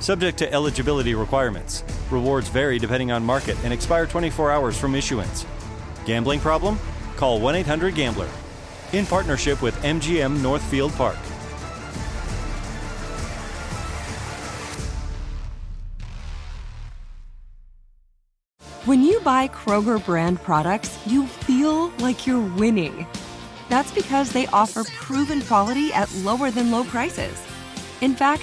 Subject to eligibility requirements. Rewards vary depending on market and expire 24 hours from issuance. Gambling problem? Call 1 800 Gambler. In partnership with MGM Northfield Park. When you buy Kroger brand products, you feel like you're winning. That's because they offer proven quality at lower than low prices. In fact,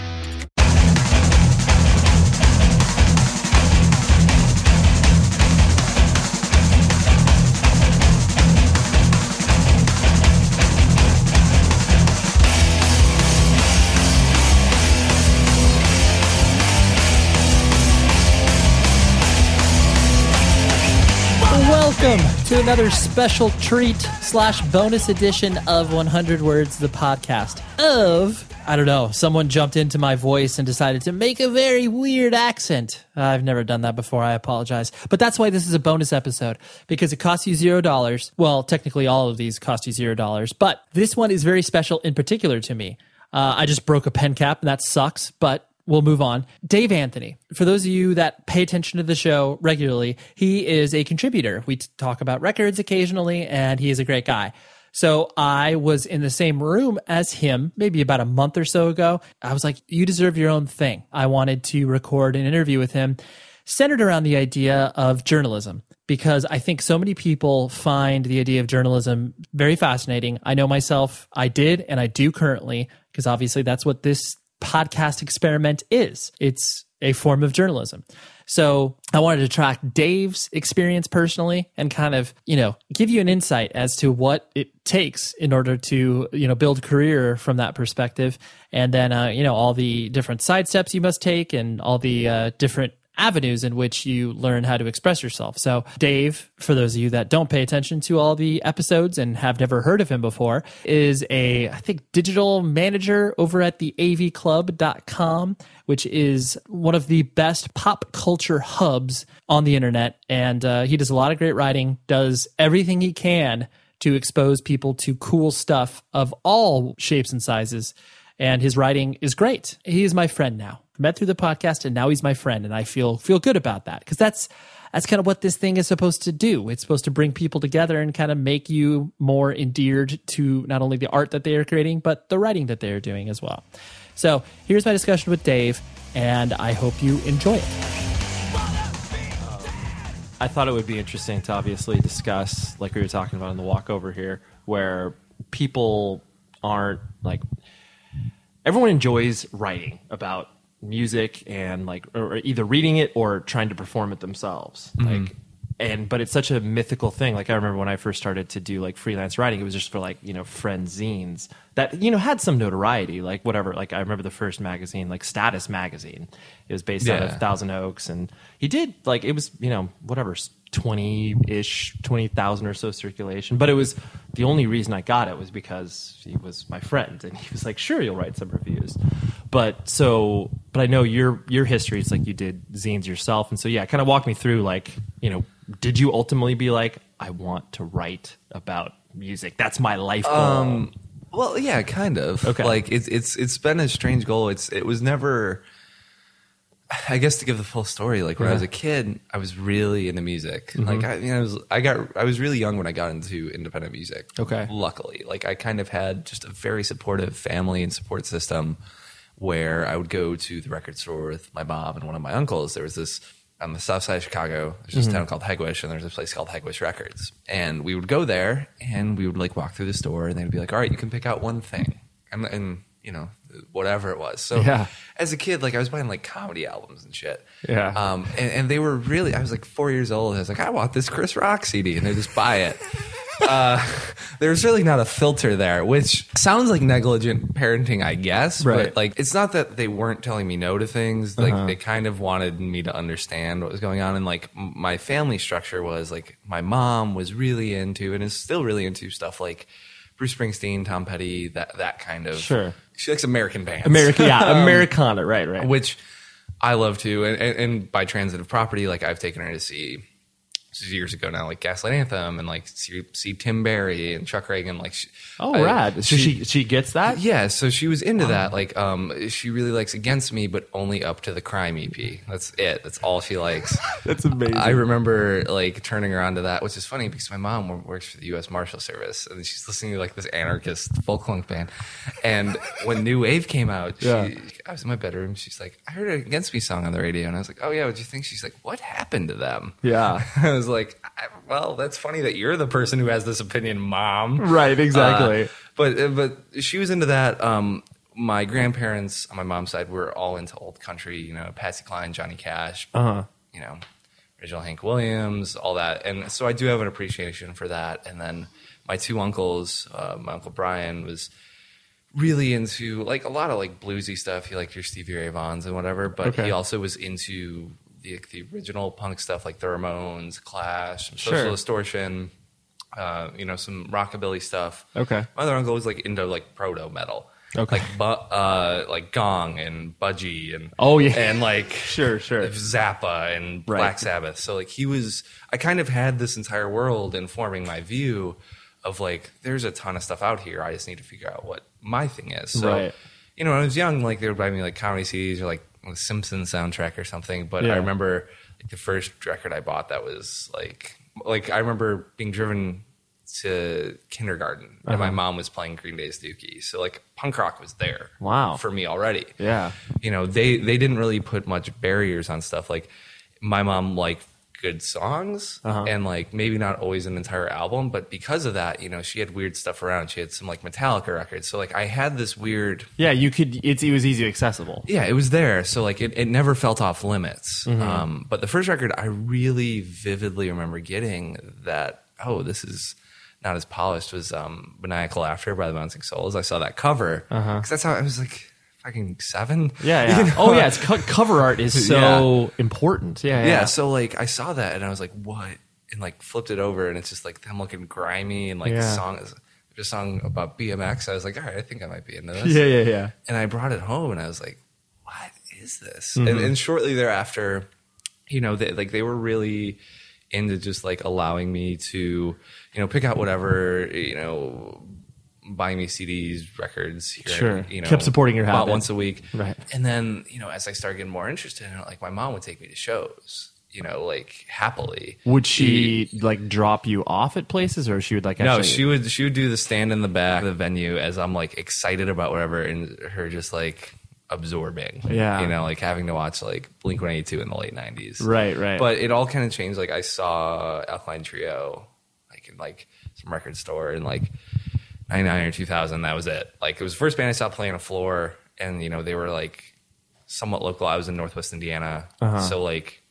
Welcome to another special treat slash bonus edition of 100 Words, the podcast. Of, I don't know, someone jumped into my voice and decided to make a very weird accent. I've never done that before. I apologize. But that's why this is a bonus episode because it costs you zero dollars. Well, technically, all of these cost you zero dollars, but this one is very special in particular to me. Uh, I just broke a pen cap and that sucks, but we'll move on. Dave Anthony, for those of you that pay attention to the show regularly, he is a contributor. We talk about records occasionally, and he is a great guy. So I was in the same room as him maybe about a month or so ago. I was like, you deserve your own thing. I wanted to record an interview with him centered around the idea of journalism because I think so many people find the idea of journalism very fascinating. I know myself, I did and I do currently because obviously that's what this podcast experiment is. It's a form of journalism. So I wanted to track Dave's experience personally and kind of, you know, give you an insight as to what it takes in order to, you know, build career from that perspective. And then, uh, you know, all the different side steps you must take and all the uh, different avenues in which you learn how to express yourself. So, Dave, for those of you that don't pay attention to all the episodes and have never heard of him before, is a, I think, digital manager over at the avclub.com, which is one of the best pop culture hubs on the internet. And uh, he does a lot of great writing, does everything he can to expose people to cool stuff of all shapes and sizes. And his writing is great. He is my friend now met through the podcast and now he's my friend and I feel feel good about that because that's that's kind of what this thing is supposed to do. It's supposed to bring people together and kind of make you more endeared to not only the art that they are creating but the writing that they are doing as well. So, here's my discussion with Dave and I hope you enjoy it. I thought it would be interesting to obviously discuss, like we were talking about in the walkover here, where people aren't like everyone enjoys writing about music and like or either reading it or trying to perform it themselves mm-hmm. like and but it's such a mythical thing like i remember when i first started to do like freelance writing it was just for like you know friend zines that you know had some notoriety like whatever like i remember the first magazine like status magazine it was based yeah. out of thousand oaks and he did like it was you know whatever twenty ish, twenty thousand or so circulation. But it was the only reason I got it was because he was my friend, and he was like, "Sure, you'll write some reviews." But so, but I know your your history is like you did zines yourself, and so yeah, kind of walk me through like you know, did you ultimately be like, I want to write about music? That's my life goal. Um, well, yeah, kind of. Okay. Like it's it's it's been a strange goal. It's it was never. I guess to give the full story, like when I was a kid, I was really into music. Mm-hmm. Like I, you know, I was I got I was really young when I got into independent music. Okay. Luckily, like I kind of had just a very supportive family and support system, where I would go to the record store with my mom and one of my uncles. There was this on the south side of Chicago. There's this town called Hegewisch, and there's a place called Hegewisch Records. And we would go there, and we would like walk through the store, and they'd be like, "All right, you can pick out one thing," and, and you know whatever it was. So Yeah. as a kid, like I was buying like comedy albums and shit. Yeah. Um, and, and they were really. I was like four years old. I was like, I want this Chris Rock CD, and they just buy it. uh, there's really not a filter there, which sounds like negligent parenting, I guess. Right. But like, it's not that they weren't telling me no to things. Like, they kind of wanted me to understand what was going on. And like, my family structure was like, my mom was really into and is still really into stuff like Bruce Springsteen, Tom Petty, that that kind of. Sure. She likes American bands. American, yeah, um, Americana, right, right. which I love too. And, and, and by transitive property, like I've taken her to see years ago now, like Gaslight Anthem and like see, see Tim Barry and Chuck Ragan. Like, she, oh, I- rad. So she she gets that. yeah, so she was into that. Like, um, she really likes Against Me, but only up to the Crime EP. That's it. That's all she likes. That's amazing. I remember like turning her on to that, which is funny because my mom works for the U.S. Marshal Service, and she's listening to like this anarchist folk punk band. And when New Wave came out, she, Yeah. I was in my bedroom. She's like, "I heard an Against Me song on the radio," and I was like, "Oh yeah, what do you think?" She's like, "What happened to them?" Yeah. I was like, "Well, that's funny that you're the person who has this opinion, mom." Right, exactly. Uh, but uh, but she was into that. Um, my grandparents on my mom's side were all into old country. You know, Patsy Cline, Johnny Cash. Uh-huh. You know, original Hank Williams, all that. And so I do have an appreciation for that. And then my two uncles, uh, my uncle Brian was really into like a lot of like bluesy stuff. He liked your Stevie Ray Vaughns and whatever, but Okay. he also was into the, the original punk stuff like the Ramones, Clash, some Sure. Social Distortion, uh, you know, some rockabilly stuff. Okay. My other uncle was like into like proto metal. Okay. Like bu- uh like Gong and Budgie and Oh, yeah. and like Sure, sure. Zappa and Black Right. Sabbath. So like he was I kind of had this entire world informing my view of like there's a ton of stuff out here. I just need to figure out what my thing is. So Right. you know, when I was young, like they would buy me like comedy CDs or like Simpsons soundtrack or something. But Yeah. I remember like the first record I bought that was like like I remember being driven to kindergarten and Uh-huh. my mom was playing Green Day's Dookie. So like punk rock was there. Wow. For me already. Yeah. You know, they they didn't really put much barriers on stuff. Like my mom liked good songs Uh-huh. and like maybe not always an entire album, but because of that, you know, she had weird stuff around. She had some like Metallica records. So like I had this weird Yeah, you could. It's it was easy accessible. yeah, it was there. So like it, it never felt off limits. Mm-hmm. Um, but the first record I really vividly remember getting that, oh, this is not as polished was um, Maniacal Laughter by the Bouncing Souls. I saw that cover. Because that's how I was like fucking seven. Yeah, yeah. You know? Oh, yeah. It's co- cover art is so important. Yeah, yeah. yeah. So like I saw that and I was like, what? And like flipped it over and it's just like them looking grimy and like the Yeah. song is a song about BMX. I was like, all right, I think I might be into this. yeah, yeah, yeah. and I brought it home, and I was like, "What is this?" Mm-hmm. And, and shortly thereafter, you know, they, like they were really into just like allowing me to, you know, pick out whatever, you know, buying me CDs, records. Here, Sure. you know, Kept supporting your habit. once a week, Right. And then you know, as I started getting more interested in it, like my mom would take me to shows, you know, like happily. Would she like drop you off at places, or she would like? No, she would she would do the stand in the back of the venue as I'm like excited about whatever and her just like absorbing. Yeah. You know, like having to watch like Blink one eighty two in the late nineties. Right, right. But it all kind of changed. Like I saw Alkaline Trio like in like some record store and like ninety nine or two thousand, that was it. Like it was the first band I saw playing a floor and you know, they were like somewhat local. I was in Northwest Indiana. Uh-huh. So like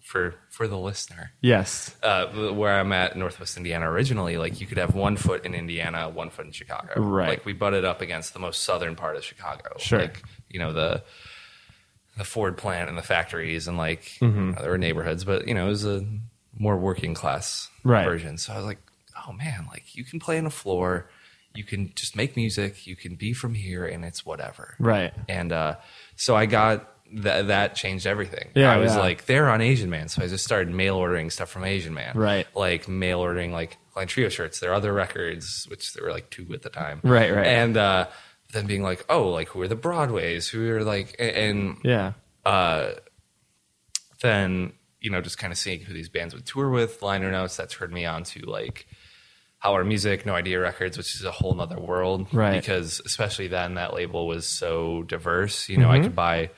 for for the listener Yes. uh, where I'm at, Northwest Indiana originally, like you could have one foot in Indiana, one foot in Chicago. Right. Like we butted up against the most southern part of Chicago. Sure. Like, you know, the the Ford plant and the factories and like Mm-hmm. you know, there were neighborhoods, but you know, it was a more working class Right. version. So I was like, oh man, like you can play on a floor, you can just make music, you can be from here, and it's whatever. Right. And uh, so I got that. That changed everything. Yeah, I was yeah. like there on Asian Man, so I just started mail ordering stuff from Asian Man. Right. Like mail ordering like Blind Trio shirts, their other records, which there were like two at the time. Right, right. And uh, then being like, oh, like who are the Broadways? Who are like, and Yeah. then you know just kind of seeing who these bands would tour with liner notes that turned me on to like Hot Water Music, No Idea Records, which is a whole nother world. Right. Because especially then that label was so diverse. You know, Mm-hmm. I could buy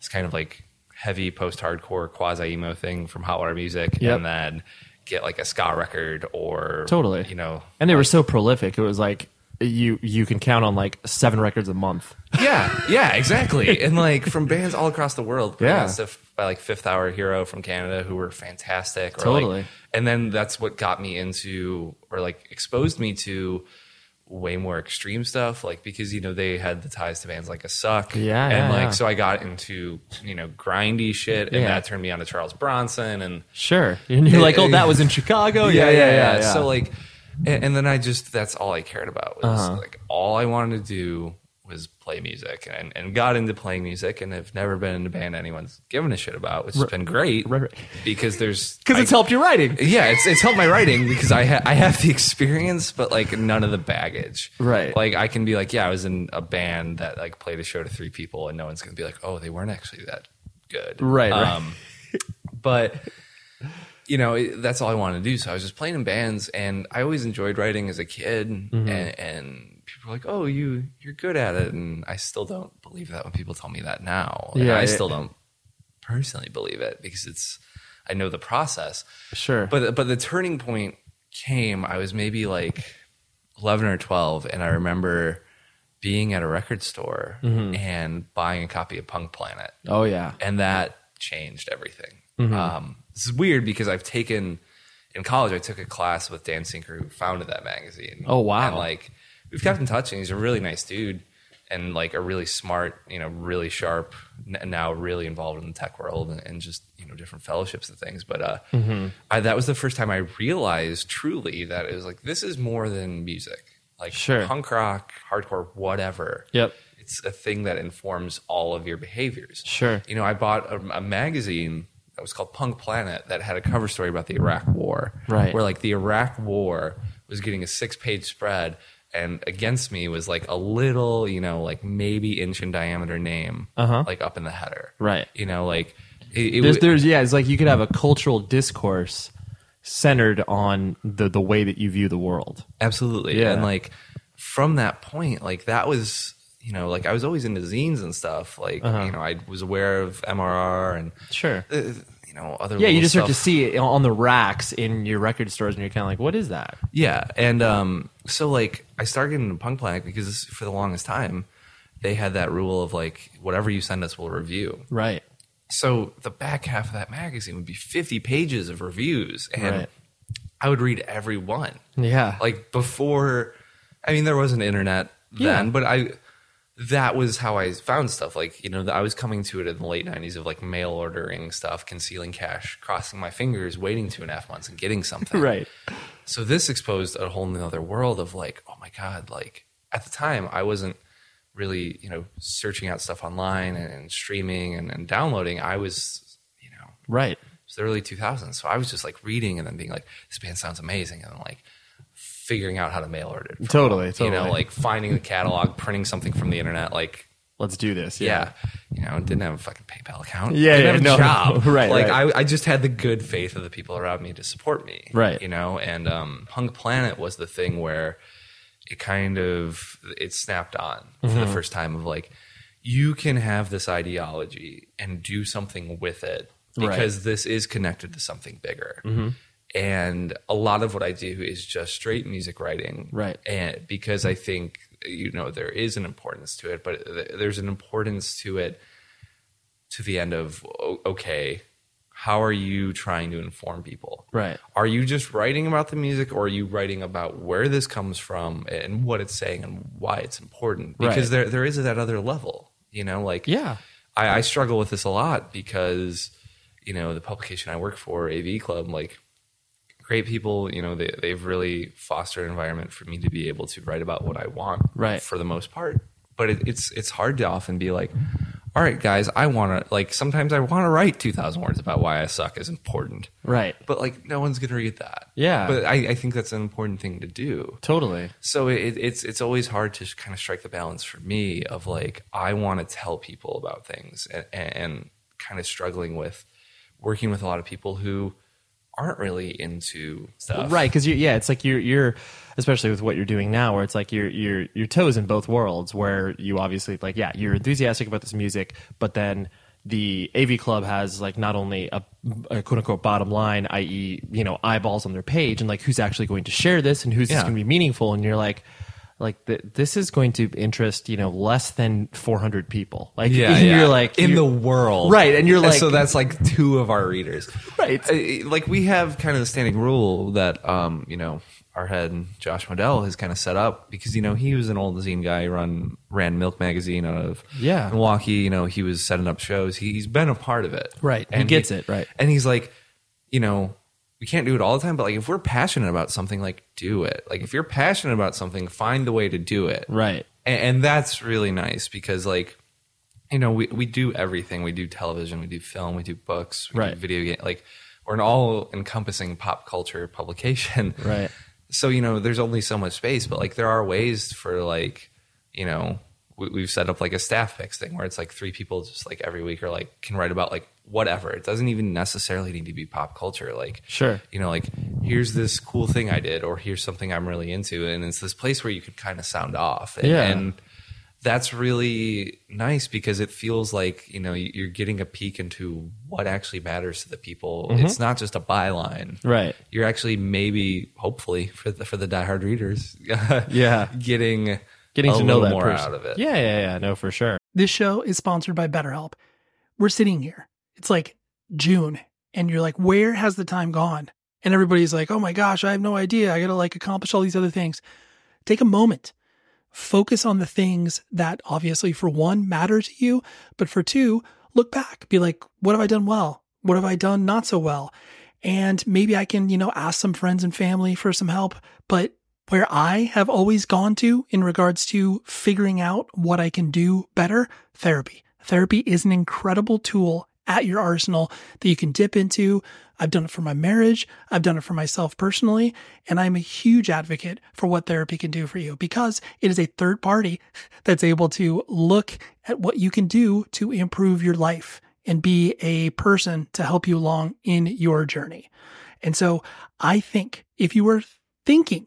this kind of like heavy post hardcore quasi emo thing from Hot Water Music Yep. and then get like a ska record or Totally. you know And they were so prolific. It was like you you can count on like seven records a month. Yeah, yeah, exactly. and like from bands all across the world. Yeah. stuff by like Fifth Hour Hero from Canada who were fantastic. Or like- Totally. and then that's what got me into or like exposed me to way more extreme stuff. Like because you know they had the ties to bands like Assück. Yeah, And yeah, like yeah. so I got into, you know, grindy shit and Yeah. that turned me on to Charles Bronson and Sure. And you're like, oh, that was in Chicago. Yeah, yeah, yeah. yeah. so like, and, and then I just that's all I cared about was Uh-huh. like all I wanted to do was play music and, and got into playing music and have never been in a band anyone's given a shit about, which has been great right, right. because there's because it's helped your writing. Yeah, it's it's helped my writing because I ha- I have the experience, but like none of the baggage. Right. Like I can be like, yeah, I was in a band that like played a show to three people, and no one's gonna be like, oh, they weren't actually that good. Right, right. Um, but you know that's all I wanted to do. So I was just playing in bands, and I always enjoyed writing as a kid, Mm-hmm. and, and people were like, "Oh, you you're good at it," and I still don't believe that when people tell me that now. And Yeah, I still don't personally believe it because it's I know the process. Sure. But but the turning point came. I was maybe like eleven or twelve, and I remember being at a record store and buying a copy of Punk Planet oh yeah. and that changed everything. Mm-hmm. Um, this is weird because I've taken in college. I took a class with Dan Sinker, who founded that magazine. Oh, wow. And like we've kept in touch, and he's a really nice dude, and like a really smart, you know, really sharp. Now really involved in the tech world and, and just you know different fellowships and things. But uh, Mm-hmm. I, that was the first time I realized truly that it was like this is more than music. Like Sure. punk rock, hardcore, whatever. Yep. It's a thing that informs all of your behaviors. Sure. You know, I bought a, a magazine that was called Punk Planet that had a cover story about the Iraq War. Right. Where like the Iraq War was getting a six page spread and against me was like a little, you know, like maybe inch in diameter name, Uh-huh. like up in the header. Right. You know, like it, it There's, wa- there's, yeah, it's like you could have a cultural discourse centered on the the way that you view the world. Absolutely. Yeah. And like from that point, like that was, you know, like I was always into zines and stuff. Like, Uh-huh. you know, I was aware of MRR and, Sure. uh, know, other Yeah, you just start to see it on the racks in your record stores, and you're kind of like, "What is that?" Yeah, and um, so like I started getting into Punk Planet because for the longest time they had that rule of like whatever you send us, we'll review. Right. So the back half of that magazine would be fifty pages of reviews, and Right. I would read every one. Yeah. Like before, I mean, there wasn't internet then, Yeah. but I that was how I found stuff. Like you know, I was coming to it in the late '90s of like mail ordering stuff, concealing cash, crossing my fingers, waiting two and a half months, and getting something. right. So this exposed a whole nother world of like, oh my god! Like at the time, I wasn't really you know searching out stuff online and, and streaming and, and downloading. I was you know Right. it was the early 2000s. So I was just like reading and then being like, this band sounds amazing. And then like figuring out how to mail order it. from Totally. You know, like finding the catalog, printing something from the internet. Like, Let's do this. yeah, you know, didn't have a fucking PayPal account. Yeah, didn't yeah, have a no. job. Right, Like right. I, I just had the good faith of the people around me to support me. Right. You know, and um, Punk Planet was the thing where it kind of it snapped on for Mm-hmm. the first time of like you can have this ideology and do something with it Right. because this is connected to something bigger. Mm-hmm. And a lot of what I do is just straight music writing. Right. And because I think you know there is an importance to it, but there's an importance to it to the end of okay, how are you trying to inform people? Right. Are you just writing about the music or are you writing about where this comes from and what it's saying and why it's important? Because Right. there there is that other level, you know, like Yeah. I, I struggle with this a lot because, you know, the publication I work for, AV Club, like great people. You know, they, they've really fostered an environment for me to be able to write about what I want, Right. For the most part, but it, it's it's hard to often be like, all right, guys, I want to like sometimes I want to write two thousand words about why Assück is important, Right. But like, no one's gonna read that. Yeah. but I, I think that's an important thing to do. Totally. So it, it's it's always hard to kind of strike the balance for me of like I want to tell people about things and, and kind of struggling with working with a lot of people who aren't really into stuff. Right, because yeah, it's like you're you're especially with what you're doing now, where it's like you're you're your toes in both worlds. Where you obviously like yeah, you're enthusiastic about this music, but then the AV Club has like not only a, a quote unquote bottom line, i.e., you know, eyeballs on their page, and like who's actually going to share this and who's Yeah. going to be meaningful, and you're like. Like th- this is going to interest you know less than 400 people. Like Yeah, yeah. you're like in you're- the world, right? And you're like so that's like two of our readers, Right. Like we have kind of the standing rule that um, you know our head Josh Modell has kind of set up because you know he was an old zine guy, run ran Milk magazine out of Yeah. Milwaukee. You know he was setting up shows. He, he's been a part of it, Right. and He gets it, right. And he's like, you know. We can't do it all the time, but like if we're passionate about something, like do it. Like if you're passionate about something, find the way to do it right. and, and that's really nice because like you know we, we do everything we do television we do film we do books we Right. do video game like we're an all encompassing pop culture publication Right. so you know there's only so much space but like there are ways for like you know we, we've set up like a staff picks thing where it's like three people just like every week or like can write about like whatever it doesn't even necessarily need to be pop culture like Sure. you know like here's this cool thing i did or here's something i'm really into and it's this place where you could kind of sound off and, Yeah. and that's really nice because it feels like you know you're getting a peek into what actually matters to the people mm-hmm. it's not just a byline Right. you're actually maybe hopefully for the for the diehard readers Yeah. getting getting a to know that more person. out of it Yeah, yeah, yeah. No, for sure. This show is sponsored by BetterHelp. We're sitting here. It's like June, and you're like, where has the time gone? And everybody's like, oh my gosh, I have no idea. I got to like accomplish all these other things. Take a moment. Focus on the things that obviously, for one, matter to you, but for two, look back. Be like, what have I done well? What have I done not so well? And maybe I can, you know, ask some friends and family for some help. But where I have always gone to in regards to figuring out what I can do better, therapy. Therapy is an incredible tool at your arsenal that you can dip into. I've done it for my marriage. I've done it for myself personally. And I'm a huge advocate for what therapy can do for you because it is a third party that's able to look at what you can do to improve your life and be a person to help you along in your journey. And so I think if you were thinking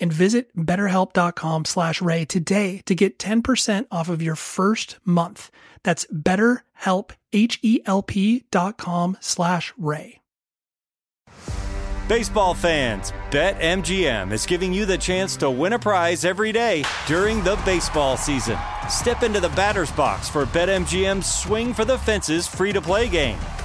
and visit betterhelp.com slash ray today to get 10% off of your first month. That's betterhelp, H-E-L-P dot com slash ray. Baseball fans, BetMGM is giving you the chance to win a prize every day during the baseball season. Step into the batter's box for BetMGM's Swing for the Fences free to play game.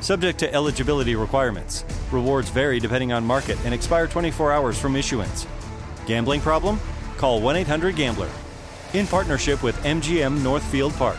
Subject to eligibility requirements. Rewards vary depending on market and expire 24 hours from issuance. Gambling problem? Call 1 800 Gambler. In partnership with MGM Northfield Park.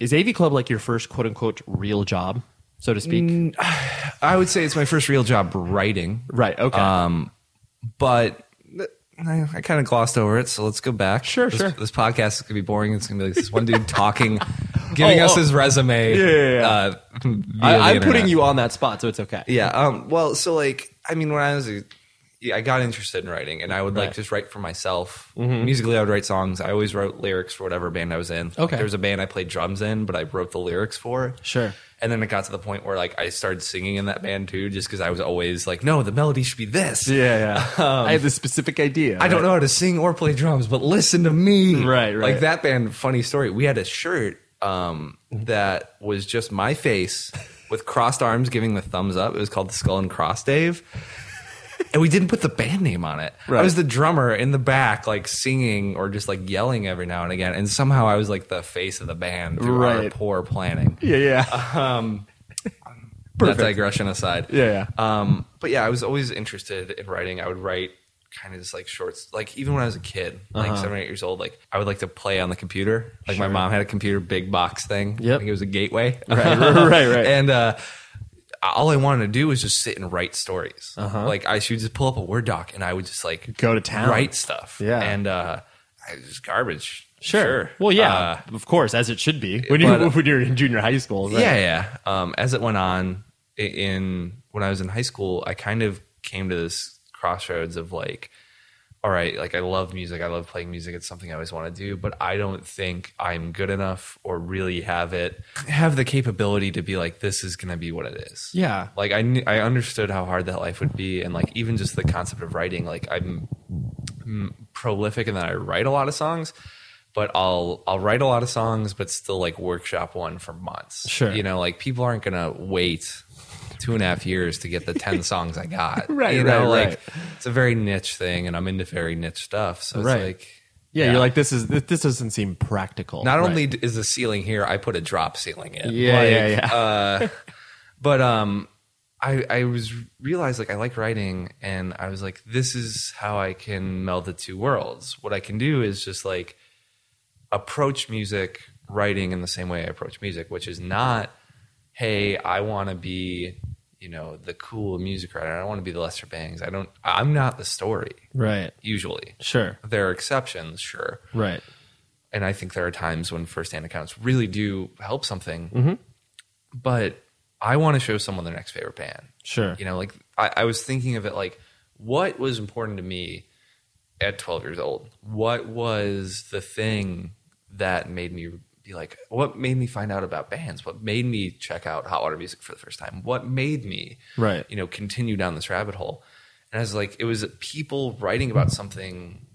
Is AV Club like your first quote unquote real job, so to speak? I would say it's my first real job writing. Right. Okay. Um, but I, I kind of glossed over it, so let's go back. Sure, this, sure. This podcast is gonna be boring. It's gonna be like this one dude talking, giving Oh, us oh. his resume. Yeah, yeah, yeah. Uh, I, I'm internet. putting you on that spot, so it's okay. Yeah. Um. Well, so like, I mean, when I was a I got interested in writing, and I would like Right. Mm-hmm. just write for myself. Musically, I would write songs. I always wrote lyrics for whatever band I was in. Like, Okay. there was a band I played drums in, but I wrote the lyrics for. Sure. And then it got to the point where like I started singing in that band too, just because I was always like, no, the melody should be this. Yeah, yeah. I have this specific idea. Um, I don't know how to sing or play drums, but listen to me. Right, right. Like that band, funny story. We had a shirt um, that was just my face with crossed arms giving the thumbs up. It was called the Skull and Cross Dave. And we didn't put the band name on it. I was the drummer in the back, like singing or just like yelling every now and again. And somehow I was like the face of the band through our poor planning. Yeah, yeah. Um, Perfect. That digression aside. Yeah, yeah. Um, but yeah, I was always interested in writing. I would write kind of just like shorts, like even when I was a kid, like Uh-huh. seven or eight years old, like I would like to play on the computer. Like my mom had a computer big box thing. I think it was a gateway. Right, right, right, right. and uh, all I wanted to do was just sit and write stories. Like I should just pull up a Word doc and I would just like Uh-huh. Go to town. write stuff. Yeah. And uh, I was just garbage. Sure. Well, yeah, Uh, of course, as it should be when you but, uh, when you're in junior high school. right? yeah, yeah. Um, as it went on, in when I was in high school, I kind of came to this crossroads of like, all right, like I love music, I love playing music. It's something I always want to do, but I don't think I'm good enough or really have it have the capability to be like, this is going to be what it is. Yeah. Like I knew, I understood how hard that life would be, and like even just the concept of writing. Like I'm prolific in that I write a lot of songs, but I'll I'll write a lot of songs, but still like workshop one for months. Sure. you know, like people aren't gonna wait two and a half years to get the ten songs I got. Right, you know, right, like right. it's a very niche thing, and I'm into very niche stuff. So it's Right. like. Yeah, you're like this is this, this doesn't seem practical. Not only is the ceiling here, I put a drop ceiling in. Yeah, Like, yeah, yeah. Uh, but um, I I was realized like I like writing, and I was like, this is how I can meld the two worlds. What I can do is just like approach music writing in the same way I approach music, which is not, hey, I want to be, you know, the cool music writer. I don't want to be the Lester Bangs. I don't. I'm not the story right. usually. Sure. There are exceptions, sure Right. and I think there are times when first-hand accounts really do help something. Mm-hmm. But I want to show someone their next favorite band. Sure. You know, like I, I was thinking of it like, what was important to me at 12 years old? What was the thing that made me be like, what made me find out about bands? What made me check out hot water music for the first time? What made me, Right. you know, continue down this rabbit hole? And I was like, it was people writing about something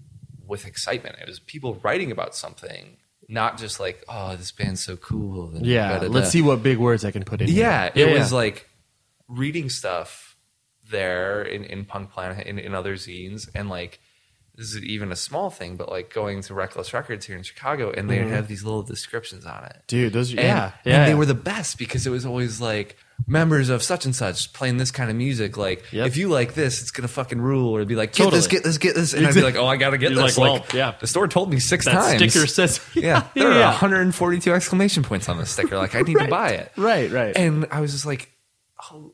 with excitement. It was people writing about something, not just like, oh, this band's so cool. Yeah. da-da-da. Let's see what big words I can put in. Yeah, it was like reading stuff there in, in Punk Planet in, in other zines, and like this is even a small thing, but like going to Reckless Records here in Chicago, and they mm-hmm. have these little descriptions on it. dude. Those. And, yeah. and yeah. they were the best because it was always like members of such and such playing this kind of music. Like, Yep. if you like this, it's gonna fucking rule. Or it'd be like, get this, Totally. get this, get this, and I'd be like, oh, I gotta get You're this. like, Like, well, yeah. the store told me six that times. sticker says. Yeah, there yeah. are 142 exclamation points on this sticker. Like, I need to buy it. Right. Right. And I was just like, "Hol-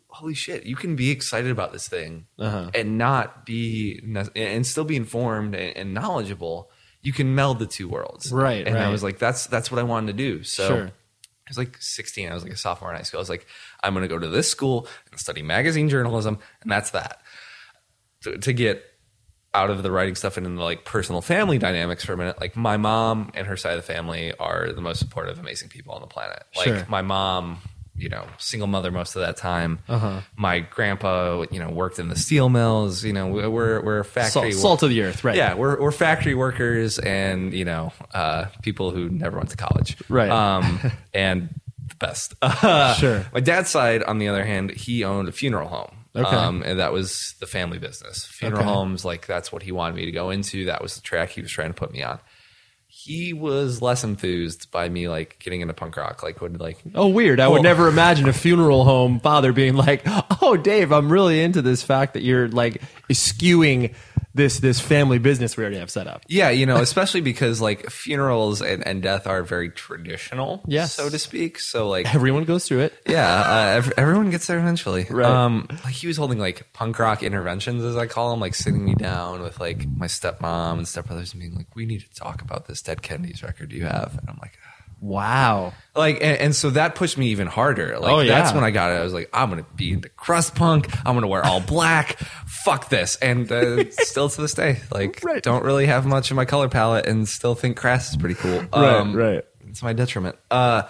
holy shit, you can be excited about this thing Uh-huh. and not be, and still be informed and, knowledgeable. You can meld the two worlds. Right, And I was like, that's, that's what I wanted to do. So Sure. I was like 16. I was like a sophomore in high school. I was like, I'm going to go to this school and study magazine journalism. And that's that. To, to get out of the writing stuff and into like personal family dynamics for a minute, like my mom and her side of the family are the most supportive, amazing people on the planet. Like Sure. my mom, you know, single mother most of that time. Uh-huh. My grandpa, you know, worked in the steel mills. You know, we're we're factory Salt, salt of the earth, right? yeah, we're we're factory workers and you know uh, people who never went to college, Right. Um, and the best. Sure. My dad's side, on the other hand, he owned a funeral home. Okay. Um, and that was the family business. Funeral Okay. homes, like that's what he wanted me to go into. That was the track he was trying to put me on. He was less enthused by me like getting into punk rock. Like would like Oh, weird. I would never imagine a funeral home father being like, "Oh, Dave, I'm really into this fact that you're like skewing this this family business we already have set up." Yeah, you know, especially because like funerals and, and death are very traditional, Yes. so to speak. So like Everyone goes through it. Yeah, uh, ev- everyone gets there eventually. Right. Um, like he was holding like punk rock interventions, as I call them, like sitting me down with like my stepmom and stepbrothers and being like, "We need to talk about this Dead Kennedys record you have." And I'm like, Wow. like, and, and so that pushed me even harder. Like, Oh, yeah. that's when I got it. I was like, I'm gonna be into crust punk. I'm gonna wear all black. Fuck this. And uh, still to this day, like, Right. don't really have much in my color palette, and still think crass is pretty cool. Right, right. It's my detriment. Uh,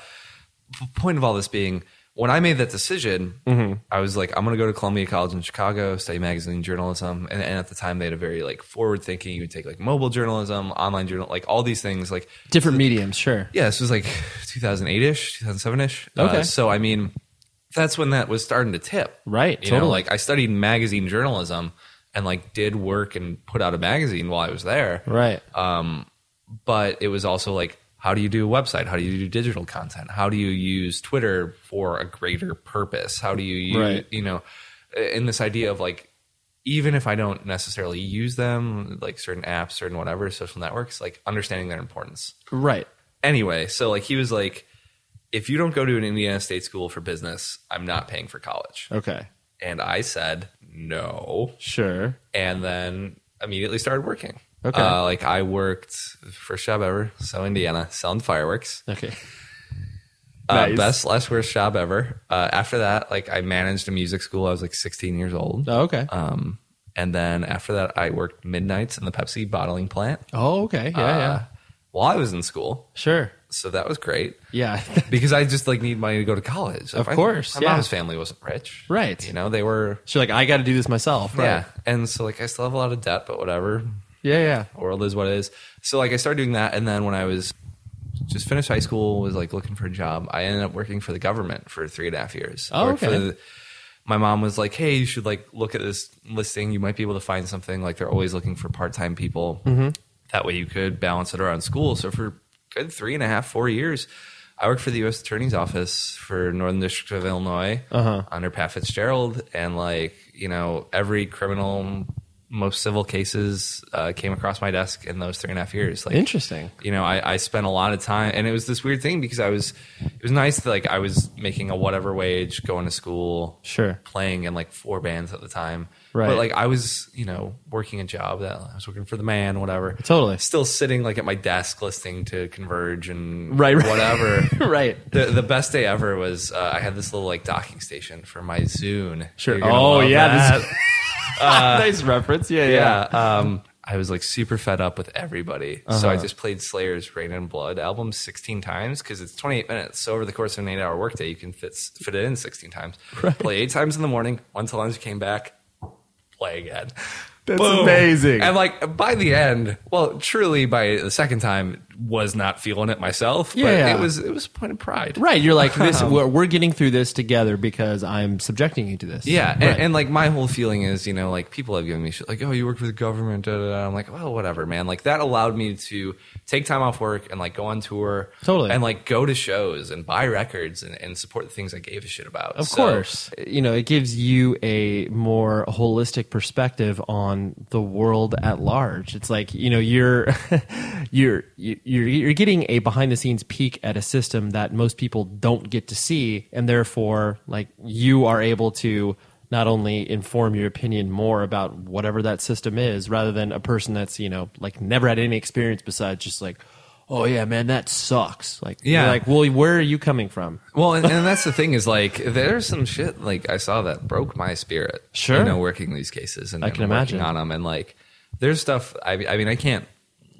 point of all this being, when I made that decision, Mm-hmm. I was like, I'm going to go to Columbia College in Chicago, study magazine journalism. And, and at the time, they had a very like forward thinking. You would take like mobile journalism, online journal, like all these things. Like, Different mediums, sure. yeah, this was like 2008 ish, 2007 ish. Okay. so, I mean, that's when that was starting to tip. Right, You know, like I studied magazine journalism and like did work and put out a magazine while I was there Right. um, but it was also like how do you do a website how do you do digital content how do you use twitter for a greater purpose how do you use Right. you know in this idea of like even if i don't necessarily use them like certain apps certain whatever social networks like understanding their importance right. anyway so like he was like if you don't go to an indiana state school for business i'm not paying for college Okay. and i said no Sure. and then immediately started working. Okay. Uh, like I worked first job ever, so Indiana, selling fireworks. Okay. Uh, Nice. best slash worst job ever. Uh, after that, like I managed a music school. I was like 16 years old. Oh, okay. Um, and then after that, I worked midnights in the Pepsi bottling plant. oh, okay. Yeah, yeah. Uh, While I was in school, Sure. so that was great Yeah. because I just like need money to go to college. Of I- course, my yeah. mom's family wasn't rich, Right. You know, they were. so like, I got to do this myself. Right. Yeah, and so like I still have a lot of debt, but whatever. Yeah. Yeah. world is what it is. So like I started doing that, and then when I was just finished high school, was like looking for a job. I ended up working for the government for three and a half years. Oh, Worked okay. the- my mom was like, "Hey, you should like look at this listing. You might be able to find something. Like they're always looking for part time people. Mm-hmm. That way you could balance it around school." So for good three and a half, four years. I worked for the U.S. Attorney's Office for Northern District of Illinois Uh-huh. under Pat Fitzgerald, and like you know, every criminal, most civil cases uh, came across my desk in those three and a half years. Like, Interesting. you know, I, I spent a lot of time, and it was this weird thing because I was, it was nice that like I was making a whatever wage, going to school, Sure. playing in like four bands at the time, Right. But like I was, you know, working a job that I was working for the man, whatever. Totally. Still sitting like at my desk listening to Converge and Right, right. whatever. right. The, the best day ever was uh, I had this little like docking station for my Zune. Sure. Oh yeah. that. Nice reference. Yeah. Yeah. yeah. Um, I was like super fed up with everybody, so Uh-huh. I just played Slayer's "Reign in Blood" album 16 times because it's 28 minutes. So over the course of an eight-hour workday, you can fit fit it in 16 times. Play eight times in the morning, till lunch, came back, play again. That's Boom. amazing. And like by the end, well, truly by the second time, was not feeling it myself. Yeah, but yeah. it was it was a point of pride. Right. You're like this. Um, we're, we're getting through this together because I'm subjecting you to this. Yeah, and, Right. and like my whole feeling is, you know, like people have given me shit, like, oh, you work for the government. Da, da, da. I'm like, well, whatever, man. Like that allowed me to take time off work and like go on tour, Totally. and like go to shows and buy records and, and support the things I gave a shit about. Of So- course. You know, it gives you a more holistic perspective on the world at large. It's like, you know, you're you're you're you're you're getting a behind the scenes peek at a system that most people don't get to see and therefore like you are able to not only inform your opinion more about whatever that system is rather than a person that's, you know, like never had any experience besides just like Oh yeah, man, that sucks. Like, Yeah. you're like, well, where are you coming from? Well, and, and that's the thing is like there's some shit like I saw that broke my spirit. Sure. you know, working these cases and I can working imagine. on them, and like there's stuff. I, I mean, I can't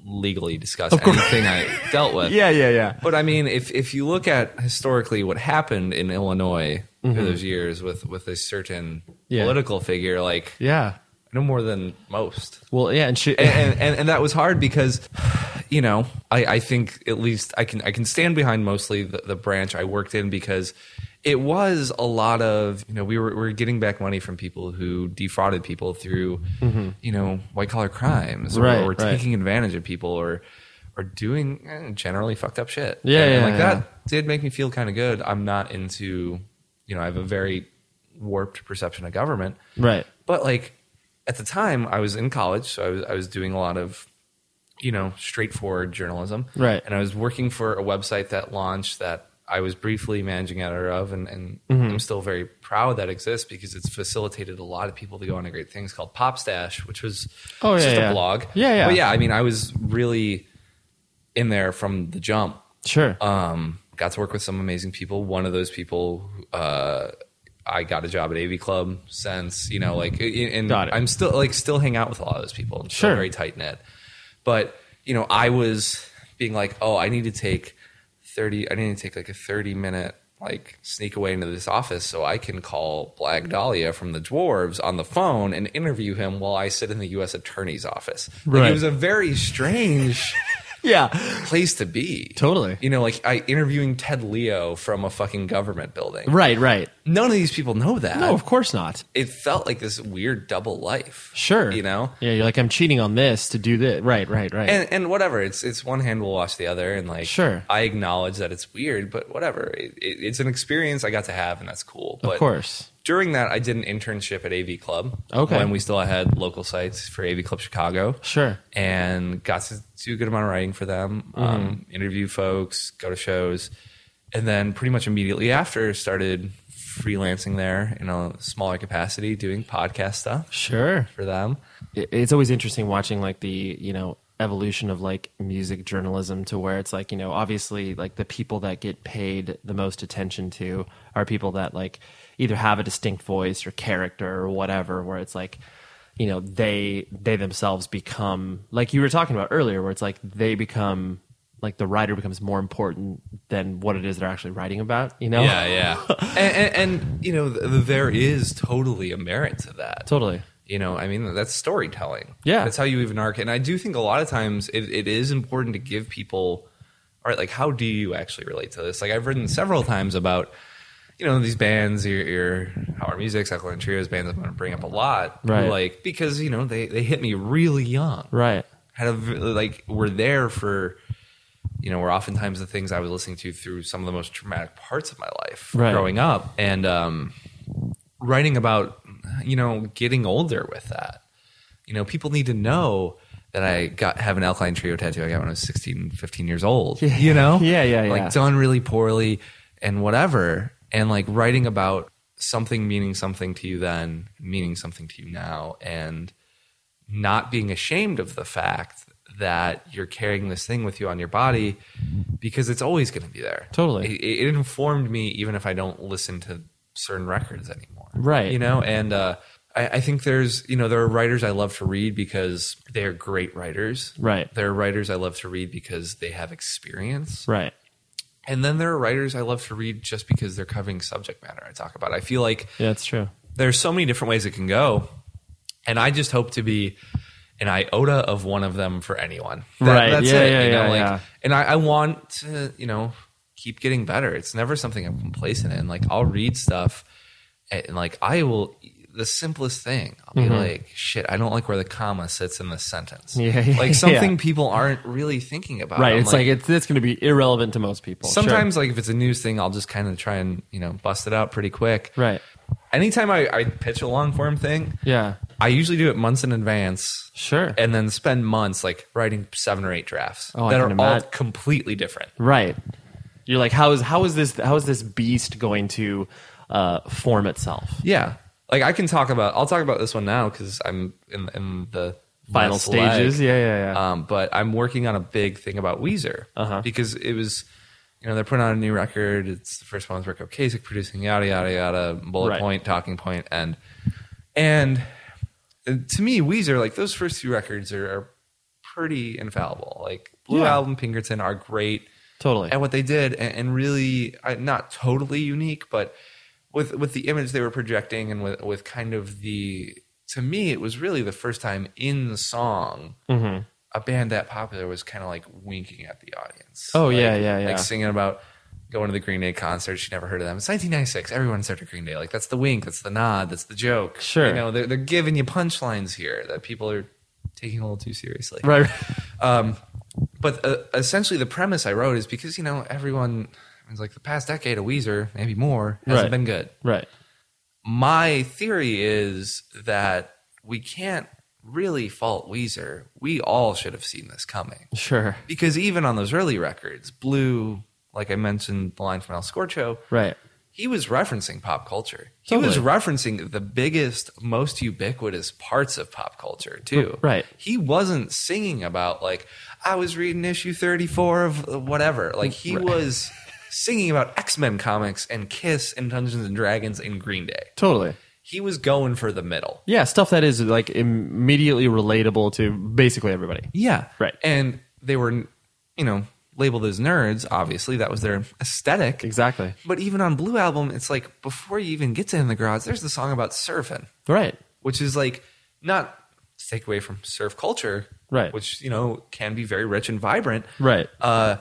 legally discuss anything I dealt with. Yeah, yeah, yeah. But I mean, if if you look at historically what happened in Illinois through those years with with a certain Mm-hmm. Yeah. political figure, like Yeah. no more than most. Well, yeah, and she, and, and, and, and that was hard because you know I, I think at least I can I can stand behind mostly the, the branch I worked in because it was a lot of you know we were, we were getting back money from people who defrauded people through you know white collar crimes or, Right, or right. taking advantage of people or or doing eh, generally fucked up shit Yeah, And, yeah, like yeah. that did make me feel kind of good I'm not into you know I have a very warped perception of government right. but like at the time I was in college, so I was I was doing a lot of you know straightforward journalism, Right. And I was working for a website that launched that I was briefly managing editor of, and, and Mm-hmm. I'm still very proud that exists because it's facilitated a lot of people to go on to great things called Popstash, which was Oh, just yeah, yeah. a blog. Yeah, yeah. But yeah, I mean, I was really in there from the jump Sure. um, got to work with some amazing people. One of those people, uh, I got a job at AV Club since, you know, like, and. I'm still like still hang out with a lot of those people. I'm Sure. very tight knit. But you know, I was being like, oh, I need to take thirty. I need to take like a thirty minute like sneak away into this office so I can call Blag Dahlia from the Dwarves on the phone and interview him while I sit in the U.S. Attorney's office. Like, Right. it was a very strange yeah. place to be. Totally. You know, like I interviewing Ted Leo from a fucking government building. Right, right. None of these people know that. No, of course not. It felt like this weird double life. Sure. You know? Yeah, you're like, I'm cheating on this to do this. Right, right, right. And and whatever. It's it's one hand will wash the other and like Sure. I acknowledge that it's weird, but whatever. It, it, it's an experience I got to have and that's cool. But of course. during that I did an internship at AV Club. Okay. When we still had local sites for AV Club Chicago. Sure. and got to do a good amount of writing for them, Mm-hmm. um, interview folks, go to shows, and then pretty much immediately after started freelancing there in a smaller capacity, doing podcast stuff Sure. for them. it's always interesting watching like the you know evolution of like music journalism to where it's like you know obviously like the people that get paid the most attention to are people that like either have a distinct voice or character or whatever where it's like you know they they themselves become like you were talking about earlier where it's like they become like the writer becomes more important than what it is they're actually writing about you know Yeah, yeah, and, and, and you know th- there is totally a merit to that. totally You know, I mean, that's storytelling. Yeah. That's how you even arc. And I do think a lot of times it, it is important to give people, all right, like, how do you actually relate to this? Like, I've written several times about, you know, these bands, your, your Hot Water Music, and Trios bands I'm going to bring up a lot. Right. Like, because, you know, they, they hit me really young. right Had a, like, were there for, you know, were oftentimes the things I was listening to through some of the most traumatic parts of my life Right. growing up. And, um, writing about you know getting older with that you know people need to know that i got have an alkaline trio tattoo i got when i was 16 15 years old you know Yeah, yeah, yeah. like done really poorly and whatever and like writing about something meaning something to you then meaning something to you now and not being ashamed of the fact that you're carrying this thing with you on your body because it's always going to be there. Totally. It, it informed me even if I don't listen to certain records anymore. Right. You know, and uh, I, I think there's, you know, there are writers I love to read because they are great writers. Right. There are writers I love to read because they have experience. right And then there are writers I love to read just because they're covering subject matter I talk about. I feel like yeah that's true there's so many different ways it can go and i just hope to be an iota of one of them for anyone Right. that's Yeah, it yeah, you know yeah, like yeah. and I, I want to you know keep getting better it's never something i'm complacent in like i'll read stuff and like i will the simplest thing i'll be like shit i don't like where the comma sits in this sentence Mm-hmm. Yeah, yeah, like something yeah. people aren't really thinking about right I'm it's like, it's it's going to be irrelevant to most people Sure. sometimes like if it's a news thing i'll just kind of try and you know bust it out pretty quick right anytime I, I pitch a long form thing yeah I usually do it months in advance Sure. and then spend months like writing seven or eight drafts Oh, that are can all completely different. Right. You're like, how is how is this how is this beast going to uh, form itself? Yeah. Like I can talk about, I'll talk about this one now because I'm in, in the Final stages. leg. Yeah, yeah, yeah. Um, but I'm working on a big thing about Weezer Uh-huh. because it was, you know, they're putting out a new record. It's the first one with Ric Ocasek producing, yada yada yada, bullet Right. point, talking point, and and to me, Weezer, like those first two records are, are pretty infallible. Like Blue Yeah. Album, Pinkerton are great Totally. at what they did, and, and really uh, not totally unique, but with with the image they were projecting, and with with kind of the to me, it was really the first time in the song Mm-hmm. a band that popular was kind of like winking at the audience. Oh, Like- yeah, yeah, yeah. Like singing about going to the Green Day concert. She never heard of them. It's 1996. Everyone's heard of Green Day. Like that's the wink, that's the nod, that's the joke. Sure. you know they're they're giving you punchlines here that people are taking a little too seriously. right. Um, but uh, essentially, the premise I wrote is because you know everyone. It's like the past decade of Weezer, maybe more, hasn't Right. been good. Right. My theory is that we can't really fault Weezer. We all should have seen this coming Sure. because even on those early records, Blue, like I mentioned, the line from El Scorcho, Right. he was referencing pop culture. He Totally. was referencing the biggest, most ubiquitous parts of pop culture too. Right. He wasn't singing about like I was reading issue thirty four of whatever. Like he was singing about X Men comics and Kiss and Dungeons and Dragons and Green Day. Totally. He was going for the middle. Yeah, stuff that is like immediately relatable to basically everybody. Yeah. Right. And they were, you know, labeled as nerds. Obviously, that was their aesthetic. Exactly. But even on Blue Album, it's like before you even get to In the Garage, there's the song about surfing. Right. which is like not take away from surf culture, Right. Which you know can be very rich and vibrant, Right. Uh,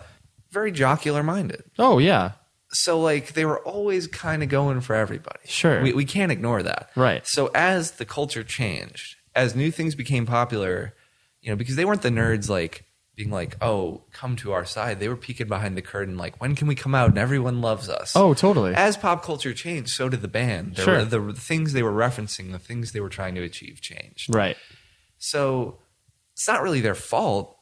very jocular minded. Oh yeah. So like they were always kind of going for everybody. Sure. we, we can't ignore that, Right. So as the culture changed, as new things became popular, you know, because they weren't the nerds like being like, oh, come to our side. They were peeking behind the curtain, like, when can we come out and everyone loves us? Oh, totally. As pop culture changed, so did the band. There Sure. were, the, the things they were referencing, the things they were trying to achieve changed. Right. So it's not really their fault.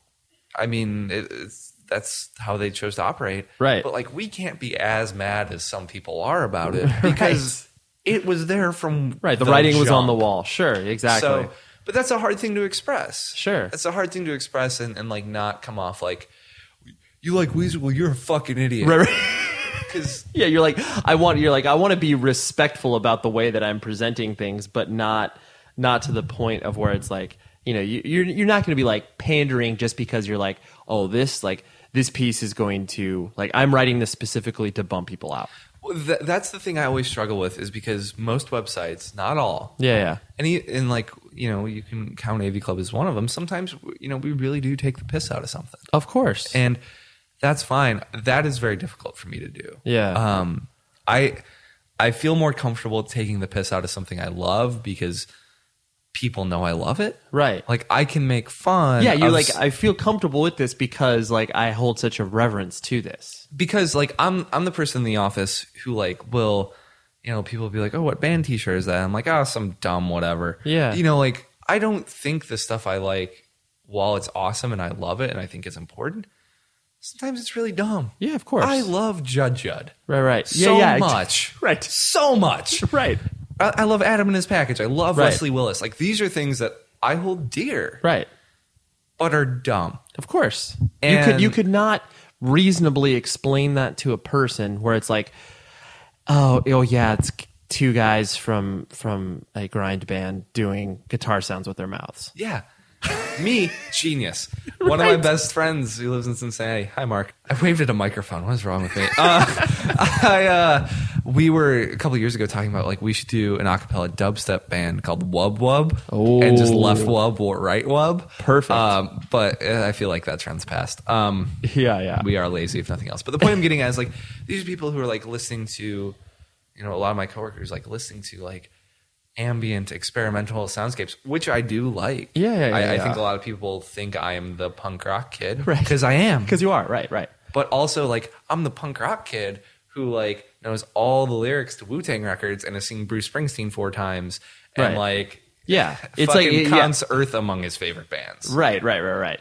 I mean, it, it's, that's how they chose to operate. Right. But like, we can't be as mad as some people are about it because it was there from Right. The, writing was on the wall. Sure. Exactly. So, but that's a hard thing to express. Sure. It's a hard thing to express and, and like not come off like, you like Weezer? Well, you're a fucking idiot. right. right. Because yeah, you're like I want you're like I want to be respectful about the way that I'm presenting things, but not not to the point of where it's like you know you, you're you're not going to be like pandering just because you're like oh this like this piece is going to like I'm writing this specifically to bump people out. Well, th- that's the thing I always struggle with is because most websites, not all, Yeah, yeah. and, and like you know, you can count AV Club as one of them. Sometimes you know we really do take the piss out of something, Of course. and that's fine. That is very difficult for me to do. Yeah. Um, I I feel more comfortable taking the piss out of something I love because people know I love it. Right. Like I can make fun. yeah, you're of like I feel comfortable with this because like I hold such a reverence to this. because like I'm I'm the person in the office who like will you know people will be like oh what band t-shirt is that I'm like oh some dumb whatever Yeah. you know like I don't think the stuff I like while it's awesome and I love it and I think it's important sometimes it's really dumb Yeah, of course. I love Judd Judd Right, right. so yeah, yeah. much Right. so much Right. I, I love Adam and his package I love Right. Leslie Willis like these are things that I hold dear Right. but are dumb Of course. you could you could not reasonably explain that to a person where it's like, oh, oh yeah, it's two guys from from a grind band doing guitar sounds with their mouths. Yeah. Me, genius. One of my best friends who lives in Cincinnati. Hi, Mark. I waved at a microphone. What is wrong with me? Uh, I, uh, we were a couple years ago talking about like we should do an acapella dubstep band called Wub Wub, and just left wub or right wub. Perfect. Um, but uh, I feel like that trend's past. Um, Yeah, yeah. we are lazy if nothing else. But the point I'm getting at is like these are people who are like listening to, you know, a lot of my coworkers like listening to like ambient experimental soundscapes, which I do like. Yeah, yeah, yeah, I, I think a lot of people think I am the punk rock kid Right. because I am. Because you are right, right. but also like I'm the punk rock kid who like knows all the lyrics to Wu Tang records and has seen Bruce Springsteen four times and Right. like Yeah, it's like- like yeah. counts Earth among his favorite bands. Right, right, right, right.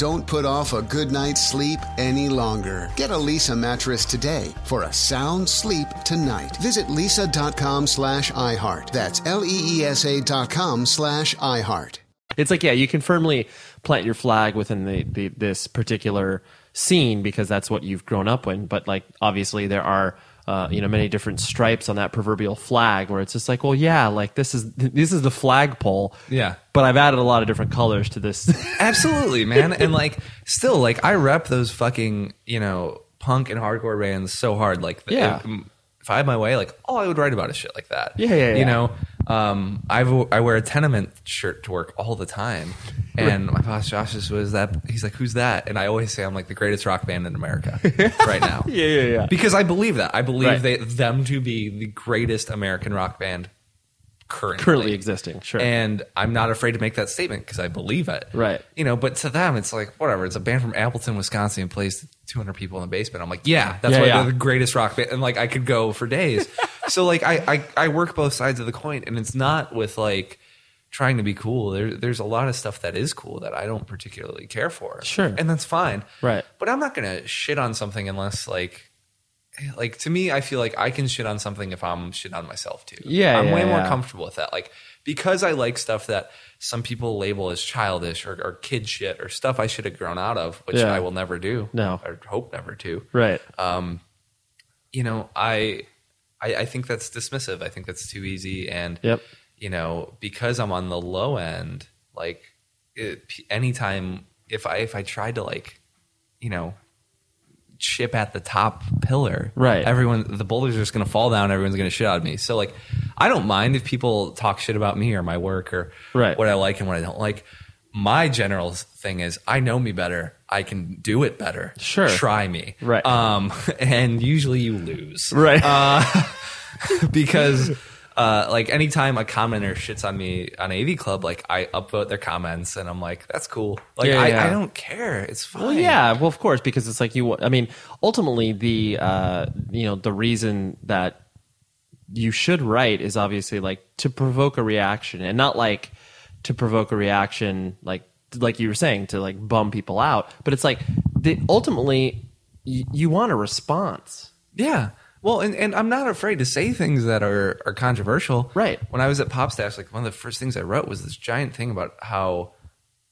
Don't put off a good night's sleep any longer. Get a Leesa mattress today for a sound sleep tonight. Visit leesa.com slash iHeart. That's L-E-E-S-A dot com slash iHeart. It's like yeah, you can firmly plant your flag within the, the this particular scene because that's what you've grown up in. But like obviously there are uh, you know many different stripes on that proverbial flag where it's just like well yeah like this is this is the flagpole Yeah. but I've added a lot of different colors to this. Absolutely, man. and like, still, like, I rep those fucking, you know, punk and hardcore bands so hard. Like, Yeah. if, if I had my way, like, all I would write about is shit like that. Yeah, yeah, You yeah. know, um, I've, I wear a tenement shirt to work all the time. And my boss Josh is was that he's like, who's that? And I always say I'm like the greatest rock band in America right now. yeah, yeah, yeah. Because I believe that. I believe Right. they, them to be the greatest American rock band currently. Currently existing, sure. And I'm not afraid to make that statement because I believe it. Right. You know, but to them, it's like, whatever. It's a band from Appleton, Wisconsin, and plays to 200 people in the basement. I'm like, yeah, that's Yeah, why yeah. they're the greatest rock band. And like, I could go for days. so like, I, I, I work both sides of the coin, and it's not with like, trying to be cool. There, there's a lot of stuff that is cool that I don't particularly care for. Sure. And that's fine. Right. But I'm not going to shit on something unless like, like to me, I feel like I can shit on something if I'm shit on myself too. Yeah, I'm yeah, way more comfortable with that. Like because I like stuff that some people label as childish or, or kid shit or stuff I should have grown out of, which Yeah. I will never do. No. or hope never to. right. Um, you know, I, I, I think that's dismissive. I think that's too easy. And Yep. you know, because I'm on the low end, like it, anytime if I if I tried to like, you know, chip at the top pillar, Right. Everyone, the boulders are just gonna fall down. Everyone's gonna shit on me. So like, I don't mind if people talk shit about me or my work or Right. what I like and what I don't like. My general thing is, I know me better. I can do it better. Sure. try me. Right. Um, and usually you lose Right. because uh, like anytime a commenter shits on me on AV Club, like I upvote their comments and I'm like, that's cool. Like Yeah, I, yeah. I don't care. It's fine. Well, yeah, well, of course, because it's like you. I mean, ultimately, the uh, you know the reason that you should write is obviously like to provoke a reaction, and not like to provoke a reaction like like you were saying to like bum people out, but it's like the, ultimately y- you want a response. Yeah. Well, and, and I'm not afraid to say things that are, are controversial. Right. When I was at Popstash, like one of the first things I wrote was this giant thing about how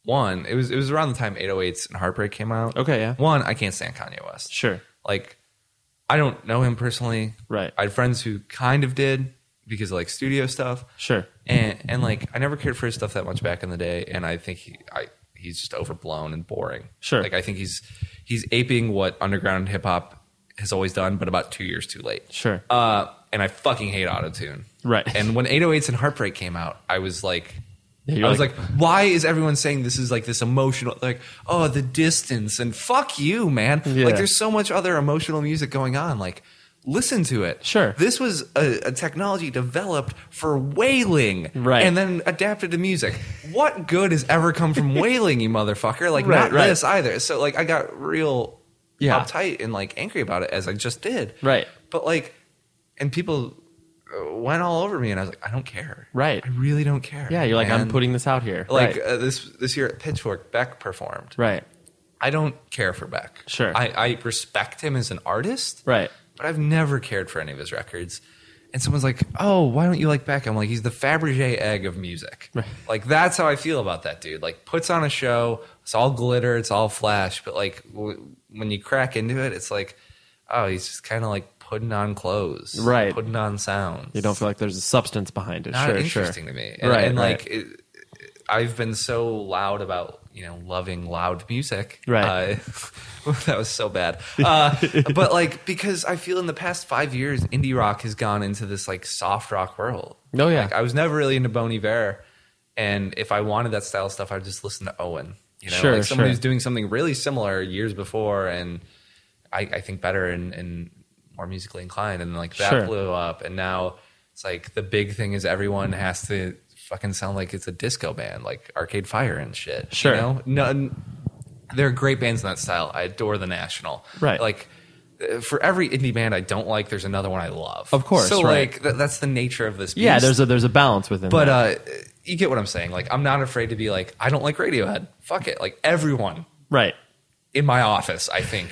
one, it was it was around the time 808s and Heartbreak came out. Okay, yeah. One, I can't stand Kanye West. Sure. Like, I don't know him personally. Right. I had friends who kind of did because of like studio stuff. Sure. And and like I never cared for his stuff that much back in the day, and I think he I he's just overblown and boring. Sure. Like I think he's he's aping what underground hip hop has always done, but about two years too late. Sure. Uh, and I fucking hate autotune. Right. And when 808s and Heartbreak came out, I was like, I was like- like, why is everyone saying this is like this emotional, like, oh, the distance and fuck you, man. Yeah. Like, there's so much other emotional music going on. Like, listen to it. Sure. This was a, a technology developed for whaling. Right. And then adapted to music. What good has ever come from whaling, you motherfucker? Like, Right, not right. this either. So, like, I got real Yeah. uptight and like angry about it as I just did. Right. But like, and people uh, went all over me, and I was like, I don't care. Right. I really don't care. Yeah, you're like, I'm putting this out here. like right. uh, this this year at Pitchfork, Beck performed. right. I don't care for Beck. Sure. I, I respect him as an artist. Right. But I've never cared for any of his records. And someone's like, "Oh, why don't you like Beck?" I'm like, "He's the Fabergé egg of music." Like that's how I feel about that dude. Like puts on a show, it's all glitter, it's all flash, but like w- when you crack into it, it's like, oh, he's just kind of like putting on clothes, Right. Putting on sounds. You don't feel like there's a substance behind it. not sure, interesting sure. to me. And, Right, and right. like it, I've been so loud about you know loving loud music. Right. Uh, that was so bad. Uh, but like because I feel in the past five years, indie rock has gone into this like soft rock world. Oh, yeah. Like I was never really into Bon Iver, and if I wanted that style of stuff, I'd just listen to Owen. You know, Sure, like somebody sure. who's doing something really similar years before, and I, I think better and, and more musically inclined, and like that Sure. blew up, and now it's like the big thing is everyone has to fucking sound like it's a disco band, like Arcade Fire and shit. Sure. you know, None, there are great bands in that style. I adore the National. Right. like. uh, For every indie band I don't like, there's another one I love. Of course, So right. like th- that's the nature of this. Beast. Yeah, there's a there's a balance within But that. uh, you get what I'm saying. Like, I'm not afraid to be like, I don't like Radiohead. Fuck it. Like everyone right. in my office, I think.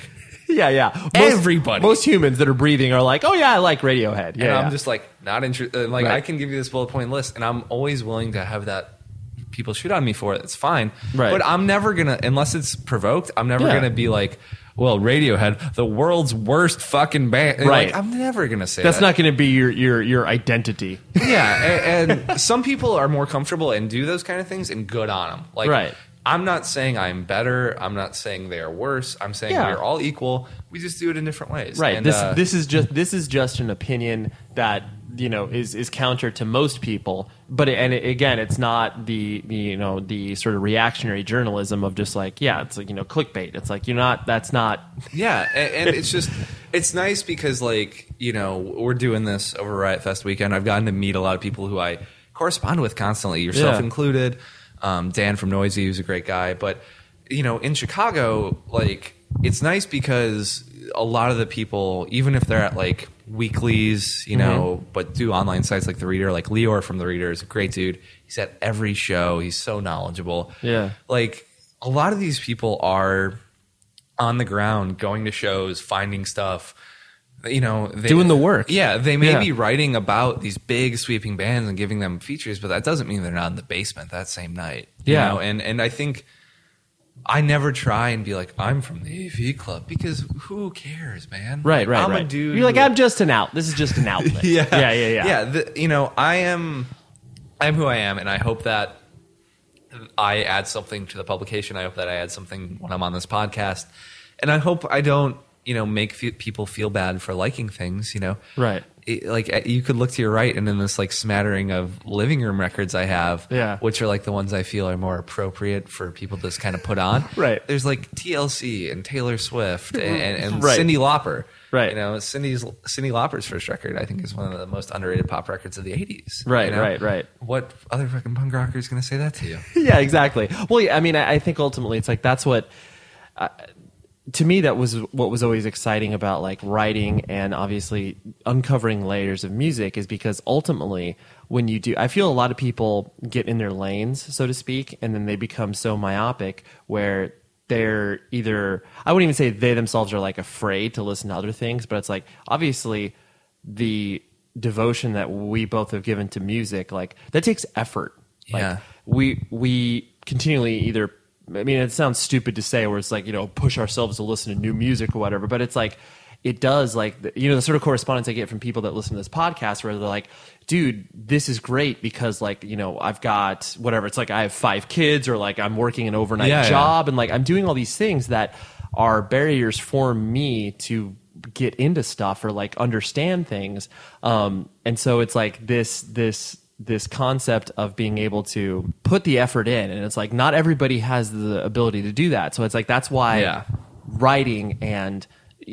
Yeah, yeah. Most, Everybody. Most humans that are breathing are like, oh yeah, I like Radiohead. Yeah, and I'm yeah. just like not interested. Uh, like Right. I can give you this bullet point list, and I'm always willing to have that. People shoot on me for it. It's fine. Right. But I'm never gonna, unless it's provoked. I'm never Yeah. gonna be like, well, Radiohead, the world's worst fucking band. Right. Like, I'm never gonna say that. That's that. not going to be your your your identity. yeah, and, and some people are more comfortable and do those kind of things, and good on them. Like, Right. I'm not saying I'm better. I'm not saying they are worse. I'm saying Yeah. we're all equal. We just do it in different ways. Right. And, this uh, this is just this is just an opinion that you know is is counter to most people. But it, and it, again, it's not the, the you know the sort of reactionary journalism of just like yeah, it's like you know clickbait. It's like you're not. That's not. Yeah, and, and it's just it's nice because like you know we're doing this over Riot Fest weekend. I've gotten to meet a lot of people who I correspond with constantly, yourself Yeah. included. Um, Dan from Noisey, who's a great guy, but you know in Chicago, like it's nice because a lot of the people, even if they're at like weeklies, you know, but do online sites like the Reader, like Leor from the Reader is a great dude. He's at every show. He's so knowledgeable. Yeah. like a lot of these people are on the ground, going to shows, finding stuff. You know, they, Doing the work. Yeah, they may Yeah. be writing about these big sweeping bands and giving them features, but that doesn't mean they're not in the basement that same night. you Yeah. know? and and I think I never try and be like I'm from the AV club because who cares, man? Right. Right. I'm right. a dude. You're like I'm just an out. This is just an outlet. yeah. Yeah. Yeah. Yeah. yeah. The, you know, I am, I am who I am, and I hope that I add something to the publication. I hope that I add something when I'm on this podcast, and I hope I don't, you know, make fe- people feel bad for liking things. You know, Right. It- like uh, you could look to your right, and in this like smattering of living room records I have, Yeah. which are like the ones I feel are more appropriate for people to just kind of put on. Right. There's like TLC and Taylor Swift and, and, and Right. Cyndi Lauper. Right. You know, Cyndi's Cyndi Lauper's first record, I think, is one of the most underrated pop records of the '80s. Right, you know? right, right. What other fucking punk rocker is going to say that to you? yeah, exactly. Well, yeah, I mean, I, I think ultimately it's like that's what. Uh, to me, that was what was always exciting about like writing and obviously uncovering layers of music is because ultimately, when you do, I feel a lot of people get in their lanes, so to speak, and then they become so myopic where they're either I wouldn't even say they themselves are like afraid to listen to other things, but it's like obviously the devotion that we both have given to music, like that takes effort. Like Yeah. we we continually either I mean it sounds stupid to say where it's like, you know, push ourselves to listen to new music or whatever, but it's like it does like the- you know the sort of correspondence I get from people that listen to this podcast where they're like, dude, this is great because like, you know, I've got whatever, it's like I have five kids or like I'm working an overnight Yeah, yeah. job and like I'm doing all these things that are barriers for me to get into stuff or like understand things um and so it's like this this this concept of being able to put the effort in and it's like not everybody has the ability to do that so it's like that's why Yeah. writing and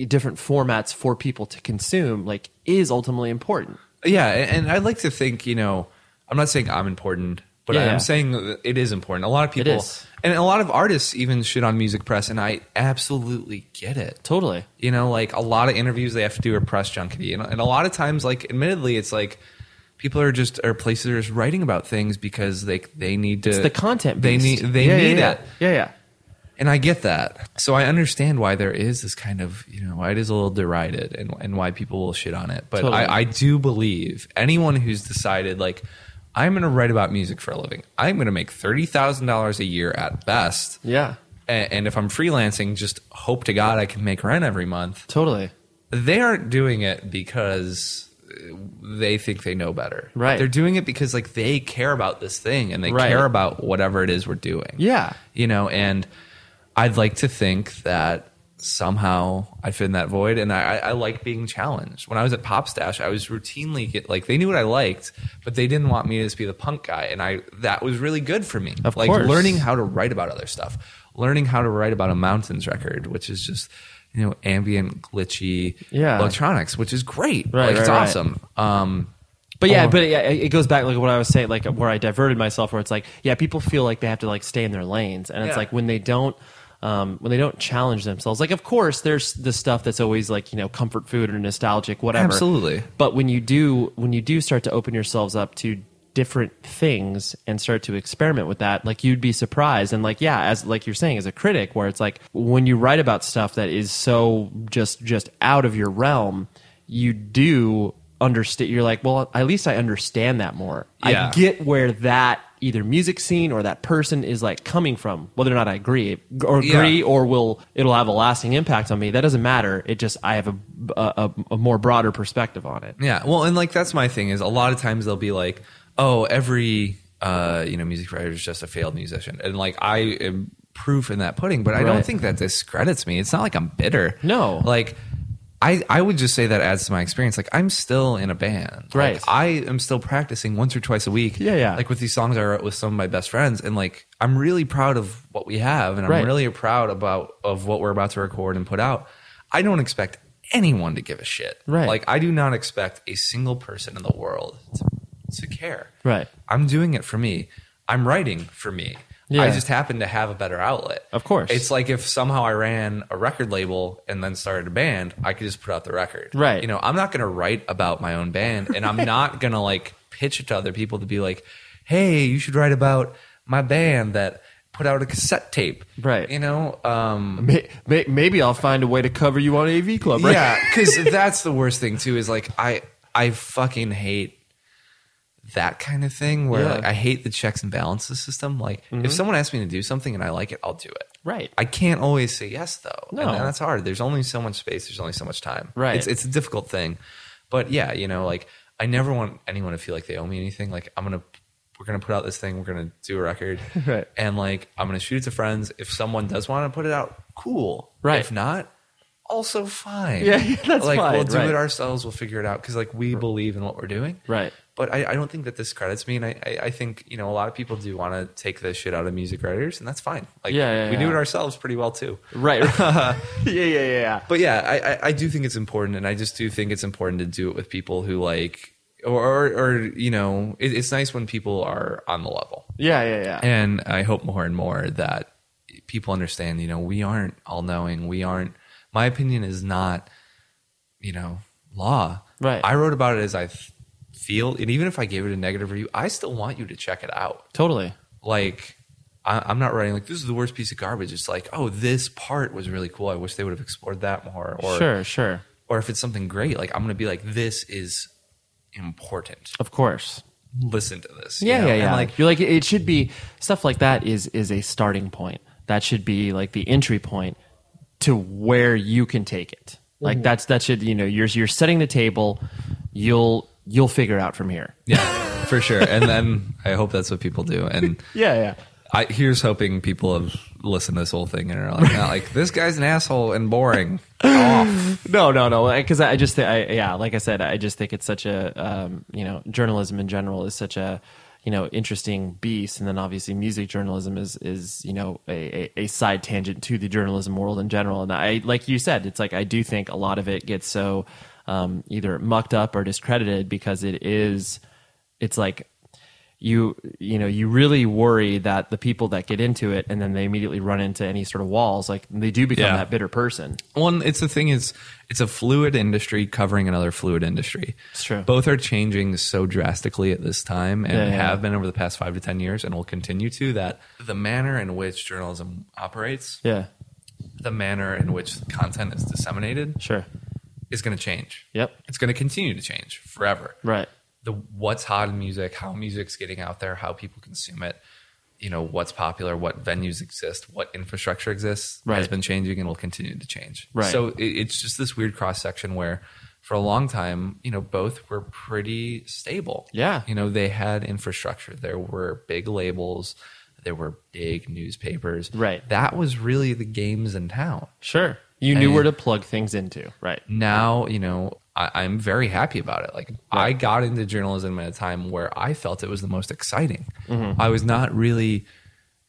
different formats for people to consume like is ultimately important Yeah, and I'd like to think, you know, I'm not saying I'm important, but Yeah, I'm yeah. saying it is important. A lot of people, and a lot of artists even shit on music press, and I absolutely get it. totally You know, like a lot of interviews they have to do are press and, and a lot of times, like admittedly, it's like people are just or places are just writing about things because they they need to. it's the content they need they Yeah, need yeah. it. yeah yeah And I get that. So I understand why there is this kind of, you know, why it is a little derided and, and why people will shit on it. But Totally. I, I do believe anyone who's decided, like, I'm going to write about music for a living, I'm going to make $30,000 a year at best. yeah And, and if I'm freelancing, just hope to God I can make rent every month. totally They aren't doing it because they think they know better. Right. They're doing it because, like, they care about this thing and they Right. care about whatever it is we're doing yeah you know and i'd like to think that somehow i fit in that void and i, I like being challenged when i was at popstash i was routinely get like they knew what i liked but they didn't want me to just be the punk guy and i that was really good for me Of like course. learning how to write about other stuff learning how to write about a mountains record which is just you know ambient glitchy Yeah. electronics which is great Right, like it's right, right. awesome um But yeah, but it, it goes back like what I was saying, like where I diverted myself, where it's like, yeah, people feel like they have to like stay in their lanes, and it's Yeah. like when they don't, um, when they don't challenge themselves. Like, of course, there's the stuff that's always like you know comfort food or nostalgic, whatever. Absolutely. But when you do, when you do start to open yourselves up to different things and start to experiment with that like you'd be surprised. And like yeah as like you're saying as a critic where it's like when you write about stuff that is so just just out of your realm you do understand you're like well at least i understand that more. Yeah. i get where that either music scene or that person is like coming from whether or not i agree or agree Yeah. or will it'll have a lasting impact on me. That doesn't matter. It just i have a a, a more broader perspective on it. Yeah, well, and like that's my thing is a lot of times they'll be like, "Oh, every uh, you know music writer is just a failed musician," and like I am proof in that pudding, but I don't Right. think that discredits me. It's not like I'm bitter. No. like. I, I would just say that adds to my experience. Like I'm still in a band. Like, Right. I am still practicing once or twice a week. Yeah, yeah. Like with these songs I wrote with some of my best friends, and like I'm really proud of what we have, and I'm Right. really proud about of what we're about to record and put out. I don't expect anyone to give a shit. Right. Like I do not expect a single person in the world to, to care. Right. I'm doing it for me. I'm writing for me. Yeah. I just happen to have a better outlet. Of course. It's like if somehow I ran a record label and then started a band, I could just put out the record. Right. You know, I'm not going to write about my own band and I'm not going to like pitch it to other people to be like, "Hey, you should write about my band that put out a cassette tape." Right. You know, um May- may- maybe i'll find a way to cover you on av club right yeah, because that's the worst thing too. Is like I I fucking hate that kind of thing where Yeah. Mm-hmm. like, I hate the checks and balances system. Like if someone asks me to do something and I like it, I'll do it. Right. I can't always say yes though, No. and, and that's hard. There's only so much space. There's only so much time. Right. It's it's a difficult thing, but yeah, you know, like I never want anyone to feel like they owe me anything. Like I'm gonna. We're gonna put out this thing. We're gonna do a record, Right. And like, I'm gonna shoot it to friends. If someone does want to put it out, cool. Right. If not, also fine. Yeah, yeah, that's like fine, we'll do right. it ourselves. We'll figure it out because like we believe in what we're doing. Right. But I, I don't think that this credits me, and I, I, I think you know a lot of people do want to take the shit out of music writers, and that's fine. Like Yeah, yeah, we do yeah. it ourselves pretty well too. right yeah yeah yeah yeah But yeah, I, I, I do think it's important, and I just do think it's important to do it with people who like, or or, or you know, it, it's nice when people are on the level. yeah yeah yeah And I hope more and more that people understand, you know, we aren't all knowing. We aren't, my opinion is not, you know, law. Right. I wrote about it as I feel. And even if I gave it a negative review, I still want you to check it out. totally Like, I, I'm not writing like, this is the worst piece of garbage. It's like, oh, this part was really cool. I wish they would have explored that more. Or, sure sure or if it's something great, like I'm going to be like, this is important. Of course. Listen to this. you Yeah, know? yeah, And, yeah. like Like you're like it should be stuff like that is is a starting point. That should be like the entry point to where you can take it. Like that's that should you know you're you're setting the table. You'll you'll figure out from here. Yeah, for sure. And then I hope that's what people do. And Yeah, yeah. I here's hoping people have listened to this whole thing and are like, not like this guy's an asshole and boring. Off. No, no, no. Because I just, think, I, yeah, like I said, I just think it's such a, um, you know, journalism in general is such a, you know, interesting beast, and then obviously music journalism is, is you know, a, a, a side tangent to the journalism world in general. And I, like you said, it's like I do think a lot of it gets so um, either mucked up or discredited because it is, it's like you you know you really worry that the people that get into it and then they immediately run into any sort of walls like they do become Yeah. that bitter person One, it's the thing is, it's a fluid industry covering another fluid industry. It's true. Both are changing so drastically at this time, and Yeah, yeah. have been over the past five to ten years, and will continue to. That the manner in which journalism operates, yeah the manner in which content is disseminated, sure is going to change. Yep. it's going to continue to change forever. right the what's hot in music, how music's getting out there, how people consume it, you know, what's popular, what venues exist, what infrastructure exists has been changing and will continue to change. Right. So it, it's just this weird cross section where for a long time, you know, both were pretty stable. Yeah. You know, they had infrastructure. There were big labels, there were big newspapers. Right. That was really the games in town Sure. You knew And- where to plug things into. Right. now you know I, i'm very happy about it like i got into journalism at a time where i felt it was the most exciting Mm-hmm. i was not really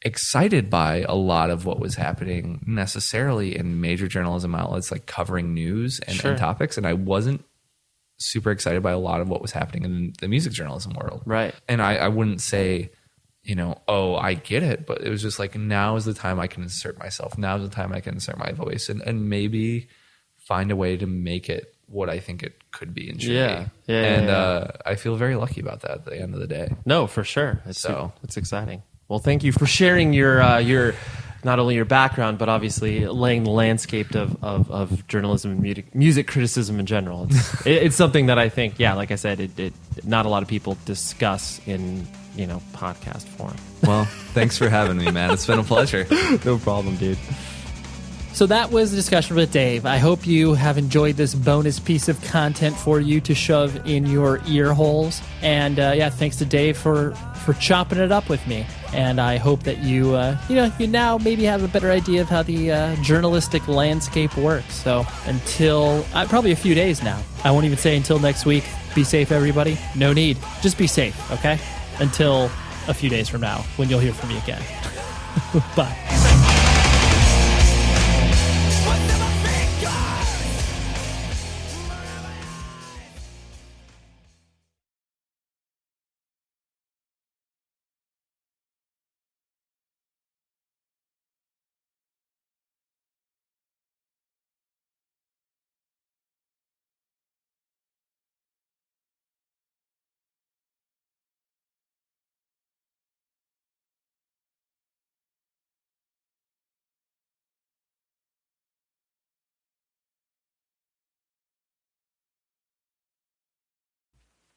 excited by a lot of what was happening necessarily in major journalism outlets like covering news and, Sure. and topics and i wasn't super excited by a lot of what was happening in the music journalism world Right. and I, I wouldn't say you know oh i get it but it was just like now is the time i can insert myself now is the time i can insert my voice and, and maybe find a way to make it what i think it could be and should Yeah. be Yeah, yeah, and yeah. Uh, i feel very lucky about that at the end of the day No, for sure. It's So- it's exciting. Well, thank you for sharing your uh, your not only your background but obviously laying the landscape of, of, of journalism and music, music criticism in general. It's, it, it's something that I think, yeah, like I said, it, it not a lot of people discuss in you know podcast form. well thanks for having me man it's been a pleasure no problem, dude. So that was the discussion with Dave. I hope you have enjoyed this bonus piece of content for you to shove in your ear holes. And uh, yeah, thanks to Dave for for chopping it up with me. And I hope that you uh, you know you now maybe have a better idea of how the uh, journalistic landscape works. So until uh, probably a few days now, I won't even say until next week. Be safe, everybody. No need. Just be safe, okay? Until a few days from now, when you'll hear from me again. Bye.